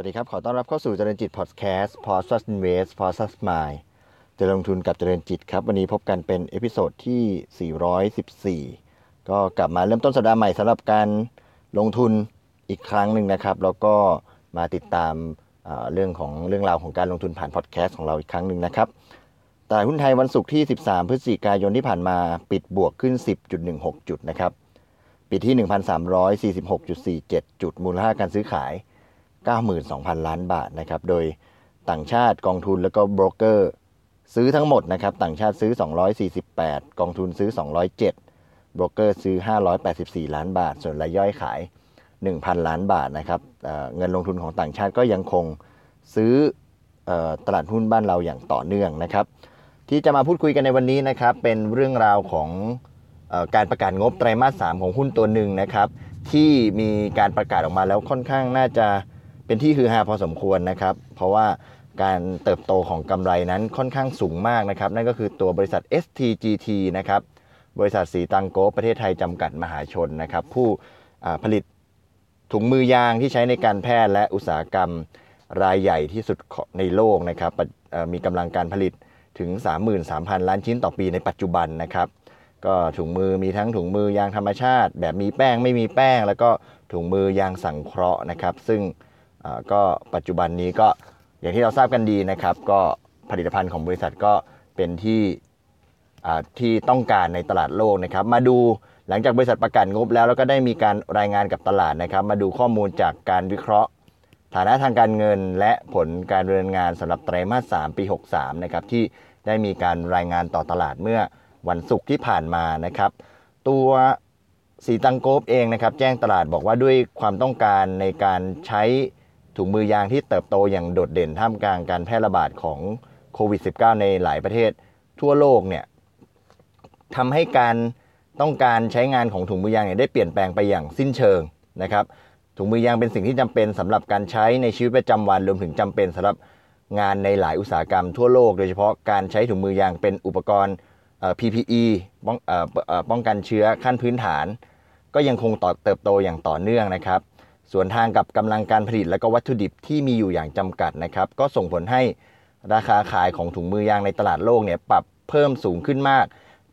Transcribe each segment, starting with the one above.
สวัสดีครับ ขอต้อนรับเข้าสู่เจริญจิตพอดแคสต์ p o s t u s Invest p o s t u s Mind เจะลงทุนกับเจริญจิตครับ วันนี้พบกันเป็น episode ที่ 414 ก็กลับมาเริ่มต้นสัปดาห์ใหม่สำหรับการลงทุนอีกครั้งหนึ่งนะครับ แล้วก็มาติดตามเรื่องของเรื่องราวของการลงทุนผ่านพอดแคสต์ของเราอีกครั้งหนึ่งนะครับตลาดหุ้นไทยวันศุกร์ที่ 13 พฤศจิกายนที่ผ่านมาปิดบวกขึ้น 10.16 จุดนะครับปิดที่ 1,346.47 จุดมูลค่าการซื้อขาย 92,000 ล้านบาทนะครับโดยต่างชาติกองทุนแล้วก็โบรกเกอร์ซื้อทั้งหมดนะครับต่างชาติซื้อ 248 กองทุนซื้อ 207โบรกเกอร์ซื้อ 584 ล้านบาท ส่วนรายย่อยขาย 1,000 ล้านบาทนะครับเเงินลงทุนของต่างชาติก็ยังคงซื้อตลาดหุ้นบ้านเราอย่างต่อเนื่องนะครับ ที่จะมาพูดคุยกันในวันนี้นะครับ เป็นเรื่องราวของอการประกาศงบไตรมาส 3 ของหุ้นตัวหนึ่งนะครับ ที่มีการประกาศออกมาแล้วค่อนข้างน่าจะ เป็นที่ฮือฮาพอสมควรนะครับ เพราะว่าการเติบโตของกำไรนั้นค่อนข้างสูงมากนะครับ นั่นก็คือตัวบริษัท STGT นะครับ บริษัทสีตังโกประเทศไทยจำกัดมหาชนนะครับ ผู้ผลิตถุงมือยางที่ใช้ในการแพทย์และอุตสาหกรรมรายใหญ่ที่สุดในโลกนะครับ มีกำลังการผลิตถึง 33,000 ล้านชิ้นต่อปีในปัจจุบันนะครับ ก็ถุงมือมีทั้งถุงมือยางธรรมชาติ แบบมีแป้งไม่มีแป้ง แล้วก็ถุงมือยางสังเคราะห์นะครับ ซึ่ง ก็ปัจจุบันนี้ก็อย่างที่เราทราบกันดีนะครับ ก็ผลิตภัณฑ์ของบริษัทก็เป็นที่ที่ต้องการในตลาดโลกนะครับ มาดูหลังจากบริษัทประกาศงบแล้วแล้วก็ได้มีการรายงานกับตลาดนะครับ มาดูข้อมูลจากการวิเคราะห์ ฐานะทางการเงินและผลการดำเนินงานสำหรับไตรมาส 3 ปี 63 นะครับที่ได้มีการรายงานต่อตลาดเมื่อวันศุกร์ที่ผ่านมานะครับ ตัวสีตังโกบเองนะครับ แจ้งตลาดบอกว่าด้วยความต้องการในการใช้ ถุงมือยางที่เติบโตอย่างโดดเด่นท่ามกลางการแพร่ระบาดของโควิด -19 ในหลายประเทศทั่วโลกเนี่ยทำให้การต้องการใช้งานของถุงมือยางเนี่ยได้เปลี่ยนแปลงไปอย่างสิ้นเชิงนะครับ ถุงมือยางเป็นสิ่งที่จำเป็นสำหรับการใช้ในชีวิตประจำวันรวมถึงจำเป็นสำหรับงานในหลายอุตสาหกรรมทั่วโลก โดยเฉพาะการใช้ถุงมือยางเป็นอุปกรณ์ PPE ป้องป้องกันเชื้อขั้นพื้นฐาน ก็ยังคงต่อเติบโตอย่างต่อเนื่องนะครับ ส่วนทางกับกำลังการผลิตและก็วัตถุดิบที่มีอยู่อย่างจำกัดนะครับ ก็ส่งผลให้ราคาขายของถุงมือยางในตลาดโลกเนี่ยปรับเพิ่มสูงขึ้นมาก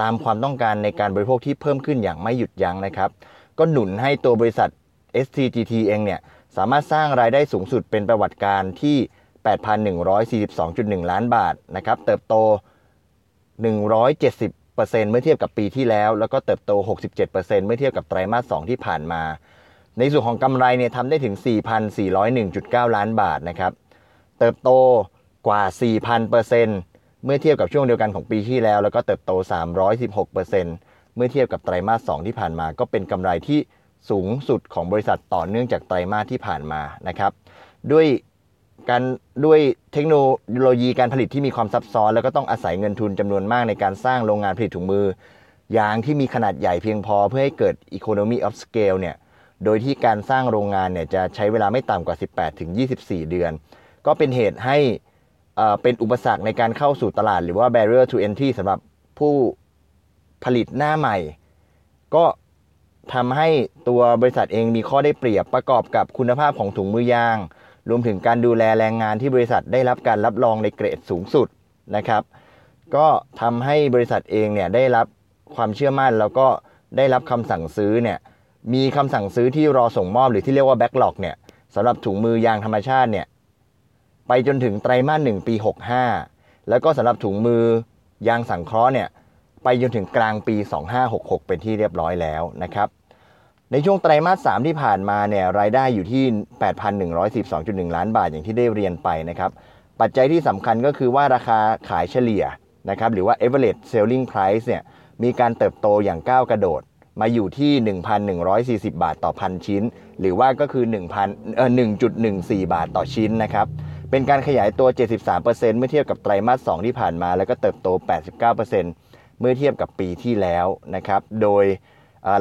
ตามความต้องการในการบริโภคที่เพิ่มขึ้นอย่างไม่หยุดยั้งนะครับ ก็หนุนให้ตัวบริษัท STGT เองเนี่ยสามารถสร้างรายได้สูงสุดเป็นประวัติการที่ 8,142.1 ล้านบาทนะครับ เติบโต 170%เมื่อเทียบกับปีที่แล้ว แล้วก็เติบโต 67%เมื่อเทียบกับไตรมาส 2 ที่ผ่านมา ในส่วนของกำไรเนี่ยทำได้ถึง 4,401.9 ล้านบาทนะครับเติบโตกว่า 4,000%เเมื่อเทียบกับช่วงเดียวกันของปีที่แล้ว แล้วก็เติบโต 316%เมื่อเทียบกับไตรมาส 2 ที่ผ่านมา ก็เป็นกำไรที่สูงสุดของบริษัทต่อเนื่องจากไตรมาสที่ผ่านมานะครับด้วยการด้วยเทคโนโลยีการผลิตที่มีความซับซ้อน แล้วก็ต้องอาศัยเงินทุนจำนวนมากในการสร้างโรงงานผลิตถุงมือ ยางที่มีขนาดใหญ่เพียงพอเพื่อให้เกิด economy of scale เนี่ย โดยที่การสร้างโรงงานเนี่ยจะใช้เวลาไม่ต่ำกว่า 18ถึง24 เดือน ก็เป็นเหตุให้เป็นอุปสรรคในการเข้าสู่ตลาด หรือว่า barrier to entry สำหรับผู้ผลิตหน้าใหม่ ก็ทำให้ตัวบริษัทเองมีข้อได้เปรียบประกอบกับคุณภาพของถุงมือยาง รวมถึงการดูแลแรงงานที่บริษัทได้รับการรับรองในเกรดสูงสุดนะครับ ก็ทำให้บริษัทเองเนี่ยได้รับความเชื่อมั่นแล้วก็ได้รับคำสั่งซื้อเนี่ย มีคำสั่งซื้อที่รอส่งมอบหรือที่เรียกว่าแบ็กหลอกเนี่ยสำหรับถุงมือยางธรรมชาติเนี่ยไปจนถึงไตรมาสหนึ่งปี 65 แล้วก็สำหรับถุงมือยางสังเคราะห์เนี่ยไปจนถึงกลางปี 2566 เป็นที่เรียบร้อยแล้วนะครับ ในช่วงไตรมาส 3 ที่ผ่านมาเนี่ยรายได้อยู่ที่ 8,112.1 ล้านบาทอย่างที่ได้เรียนไปนะครับ ปัจจัยที่สำคัญก็คือว่าราคาขายเฉลี่ยนะครับหรือว่า average selling price เนี่ยมีการเติบโตอย่างก้าวกระโดด มาอยู่ที่ 1,140 บาทต่อพันชิ้น หรือว่าก็คือ1,000เอ่อ1.14 บาทต่อชิ้นนะครับ เป็นการขยายตัว 73%เมื่อเทียบกับไตรมาส 2 ที่ผ่านมา แล้วก็เติบโต 89%เมื่อเทียบกับปีที่แล้วนะครับ โดย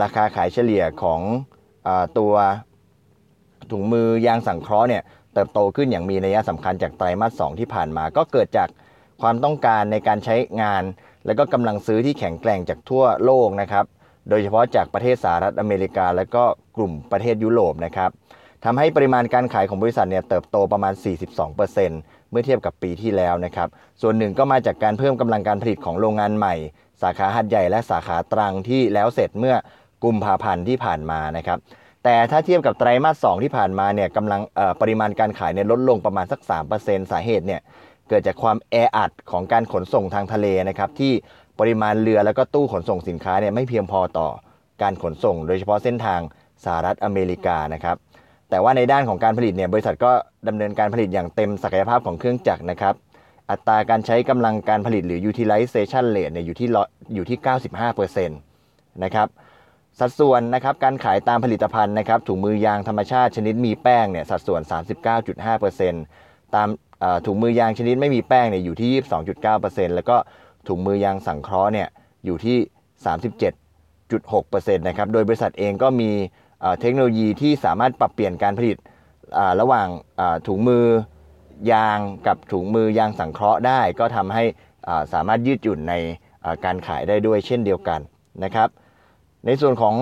ราคาขายเฉลี่ยของอตัวถุงมือยางสังเคราะห์เนี่ยเติบโตขึ้นอย่างมีนัยสำคัญจากไตรมาส 2 ที่ผ่านมา ก็เกิดจากความต้องการในการใช้งาน และก็กำลังซื้อที่แข็งแกร่งจากทั่วโลกนะครับ โดยเฉพาะจากประเทศสหรัฐอเมริกา และก็กลุ่มประเทศยุโรปนะครับทำให้ปริมาณการขายของบริษัทเนี่ยเติบโตประมาณ 42%เมื่อเทียบกับปีที่แล้วนะครับ ส่วนหนึ่งก็มาจากการเพิ่มกำลังการผลิตของโรงงานใหม่ สาขาหัดใหญ่และสาขาตรังที่แล้วเสร็จเมื่อกุมภาพันธ์ที่ผ่านมานะครับ แต่ถ้าเทียบกับไตรมาส 2 ที่ผ่านมาเนี่ยกำลังปริมาณการขายเนี่ยลดลงประมาณสัก 3%สาเหตุเนี่ยเกิดจากความแออัดของการขนส่งทางทะเลนะครับที่ ปริมาณเรือแล้วก็ตู้ขนส่งสินค้าเนี่ยไม่เพียงพอต่อการขนส่ง โดยเฉพาะเส้นทางสหรัฐอเมริกานะครับแต่ว่าในด้านของการผลิตเนี่ยบริษัทก็ดำเนินการผลิตอย่างเต็มศักยภาพของเครื่องจักรนะครับอัตราการใช้กำลังการผลิตหรือ utilization rate เนี่ยอยู่ที่อยู่ที่ 95%นะครับสัดส่วนนะครับการขายตามผลิตภัณฑ์นะครับถุงมือยางธรรมชาติชนิดมีแป้งเนี่ยสัดส่วน 39.5%ตามถุงมือยางชนิดไม่มีแป้งเนี่ยอยู่ที่ 22.9%แล้วก็ ถุงมือยางสังเคราะห์เนี่ยอยู่ที่ 37.6%นะครับ โดยบริษัทเองก็มีเทคโนโลยีที่สามารถปรับเปลี่ยนการผลิตระหว่างถุงมือยางกับถุงมือยางสังเคราะห์ได้ ก็ทำให้สามารถยืดหยุ่นในการขายได้ด้วยเช่นเดียวกันนะครับ ในส่วนของ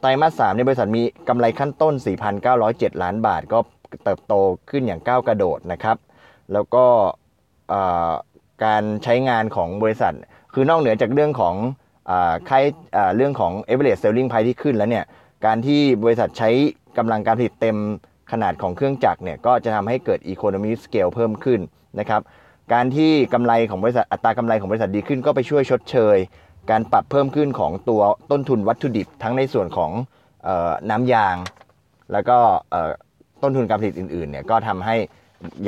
ไตรมาส3ในบริษัทมีกำไรขั้นต้น 4,907 ล้านบาท ก็เติบโตขึ้นอย่างก้าวกระโดดนะครับ แล้วก็ การใช้งานของบริษัท คือนอกเหนือจากเรื่องของค่ายเรื่องของ average selling price ที่ขึ้นแล้วเนี่ยการที่บริษัทใช้กำลังการผลิตเต็มขนาดของเครื่องจักรเนี่ยก็จะทำให้เกิด economy scale เพิ่มขึ้นนะครับการที่กำไรของบริษัทอัตรากำไรของบริษัทดีขึ้นก็ไปช่วยชดเชย การปรับเพิ่มขึ้นของตัวต้นทุนวัตถุดิบ ทั้งในส่วนของน้ำยาง แล้วก็ต้นทุนการผลิตอื่นๆเนี่ยก็ทำให้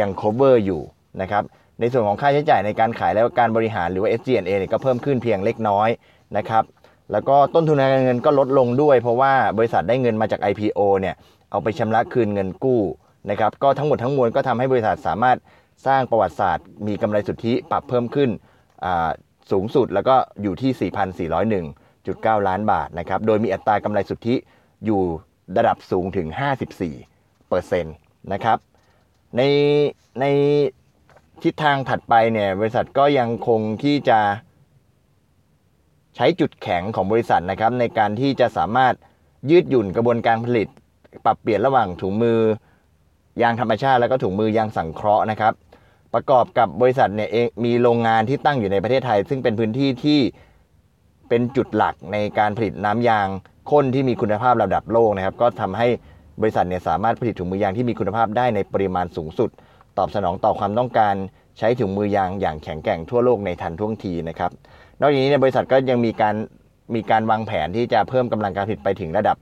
ยัง cover อยู่นะครับ ในส่วนของค่าใช้จ่ายในการขายและการบริหารหรือว่า SG&A เนี่ยก็เพิ่มขึ้นเพียงเล็กน้อยนะครับแล้วก็ต้นทุนการเงินก็ลดลงด้วย เพราะว่าบริษัทได้เงินมาจาก IPO เนี่ยเอาไปชำระคืนเงินกู้นะครับก็ทั้งหมดทั้งมวลก็ทำให้บริษัทสามารถสร้างประวัติศาสตร์ มีกำไรสุทธิปรับเพิ่มขึ้นสูงสุดแล้วก็อยู่ที่ 4,401.9 ล้านบาทนะครับโดยมีอัตรากำไรสุทธิอยู่ระดับสูงถึง 54%นะครับในใน ทิศทางถัดไปเนี่ยบริษัทก็ยังคงที่จะใช้จุดแข็งของบริษัทนะครับ ในการที่จะสามารถยืดหยุ่นกระบวนการผลิต ปรับเปลี่ยนระหว่างถุงมือยางธรรมชาติ แล้วก็ถุงมือยางสังเคราะห์นะครับ ประกอบกับบริษัทเนี่ยเองมีโรงงานที่ตั้งอยู่ในประเทศไทย ซึ่งเป็นพื้นที่ที่เป็นจุดหลักในการผลิตน้ำยางข้นที่มีคุณภาพระดับโลกนะครับ ก็ทำให้บริษัทเนี่ยสามารถผลิตถุงมือยางที่มีคุณภาพได้ในปริมาณสูงสุด ตอบสนองต่อความต้องการใช้ถุงมือยางอย่างแข็งแกร่งทั่วโลกในทันท่วงทีนะครับ นอกจากนี้ในบริษัทก็ยังมีการมีการวางแผนที่จะเพิ่มกำลังการผลิตไปถึงระดับ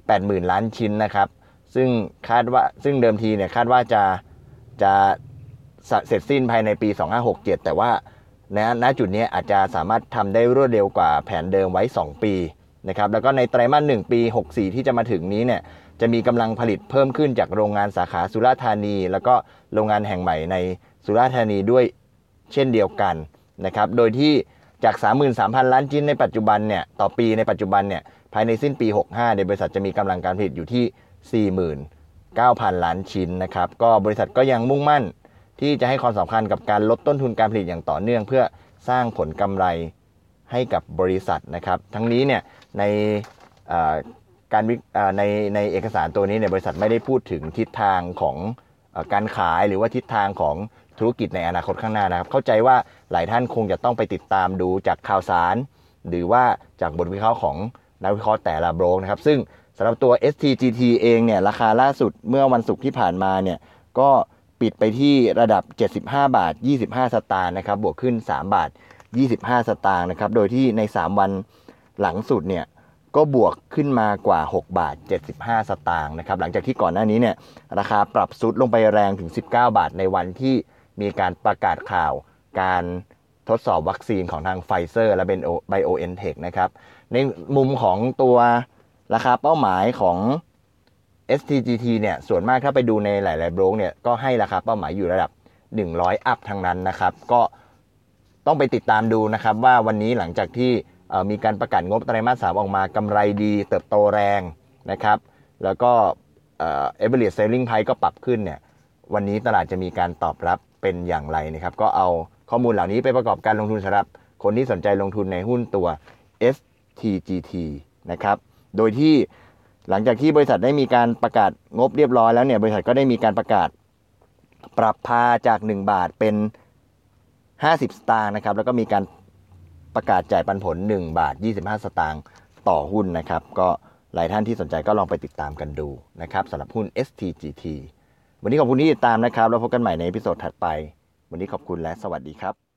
80,000 ล้านชิ้นนะครับ ซึ่งคาดว่าซึ่งเดิมทีเนี่ยคาดว่าจะจะเสร็จสิ้นภายในปี 2567 แต่ว่าณณจุดนี้อาจจะสามารถทำได้รวดเร็วกว่าแผนเดิมไว้ 2 ปีนะครับแล้วก็ในไตรมาส1ปี 64 ที่จะมาถึงนี้เนี่ย จะมีกำลังผลิตเพิ่มขึ้นจากโรงงานสาขาสุราษฎร์ธานี แล้วก็โรงงานแห่งใหม่ในสุราษฎร์ธานีด้วยเช่นเดียวกันนะครับ โดยที่จาก 33,000 ล้านชิ้นในปัจจุบันเนี่ยต่อปีในปัจจุบันเนี่ยภายในสิ้นปี 65ในบริษัทจะมีกำลังการผลิตอยู่ที่ 49,000 ล้านชิ้นนะครับก็บริษัทก็ยังมุ่งมั่นที่จะให้ความสำคัญกับการลดต้นทุนการผลิตอย่างต่อเนื่อง เพื่อสร้างผลกำไรให้กับบริษัทนะครับ ทั้งนี้เนี่ยใน การในในเอกสารตัวนี้เนี่ยบริษัทไม่ได้พูดถึงทิศทางของการขายหรือว่าทิศทางของธุรกิจในอนาคตข้างหน้านะครับ เข้าใจว่าหลายท่านคงจะต้องไปติดตามดูจากข่าวสาร หรือว่าจากบทวิเคราะห์ของนักวิเคราะห์แต่ละโบรกนะครับ ซึ่งสำหรับตัว STGT เองเนี่ยราคาล่าสุดเมื่อวันศุกร์ที่ผ่านมาเนี่ยก็ปิดไปที่ระดับ 75 บาท 25 สตางค์นะครับบวกขึ้น 3 บาท 25 สตางค์นะครับโดยที่ใน 3 วันหลังสุดเนี่ย ก็บวกขึ้นมากว่า 6 บาท 75 สตางค์นะครับหลังจากที่ก่อนหน้านี้เนี่ยราคาปรับซุดลงไปแรงถึง 19 บาทในวันที่มีการประกาศข่าวการทดสอบวัคซีนของทางไฟเซอร์และเบนโอไบโอเอ็นเทคนะครับในมุมของตัวราคาเป้าหมายของ STGT เนี่ยส่วนมากถ้าไปดูในหลายๆโบรกเนี่ยก็ให้ราคาเป้าหมายอยู่ระดับ 100 up ทั้งนั้นนะครับ ก็ต้องไปติดตามดูนะครับว่าวันนี้หลังจากที่ มีการประกาศงบไตรมาสสามออกมากำไรดี เติบโตแรงนะครับ แล้วก็ average selling price ก็ปรับขึ้นเนี่ยวันนี้ตลาดจะมีการตอบรับเป็นอย่างไรนะครับ ก็เอาข้อมูลเหล่านี้ไปประกอบการลงทุนสำหรับ คนที่สนใจลงทุนในหุ้นตัว STGT นะครับ โดยที่หลังจากที่บริษัทได้มีการประกาศงบเรียบร้อยแล้วเนี่ยบริษัทก็ได้มีการประกาศปรับพาจาก 1 บาทเป็น 50 สตางค์นะครับ แล้วก็มีการ ประกาศจ่ายปันผล 1 บาท 25 สตางค์ต่อหุ้นนะครับ ก็หลายท่านที่สนใจก็ลองไปติดตามกันดูนะครับสำหรับหุ้น STGT วันนี้ขอบคุณที่ติดตามนะครับ แล้วพบกันใหม่ในพิโซดถัดไป วันนี้ขอบคุณและสวัสดีครับ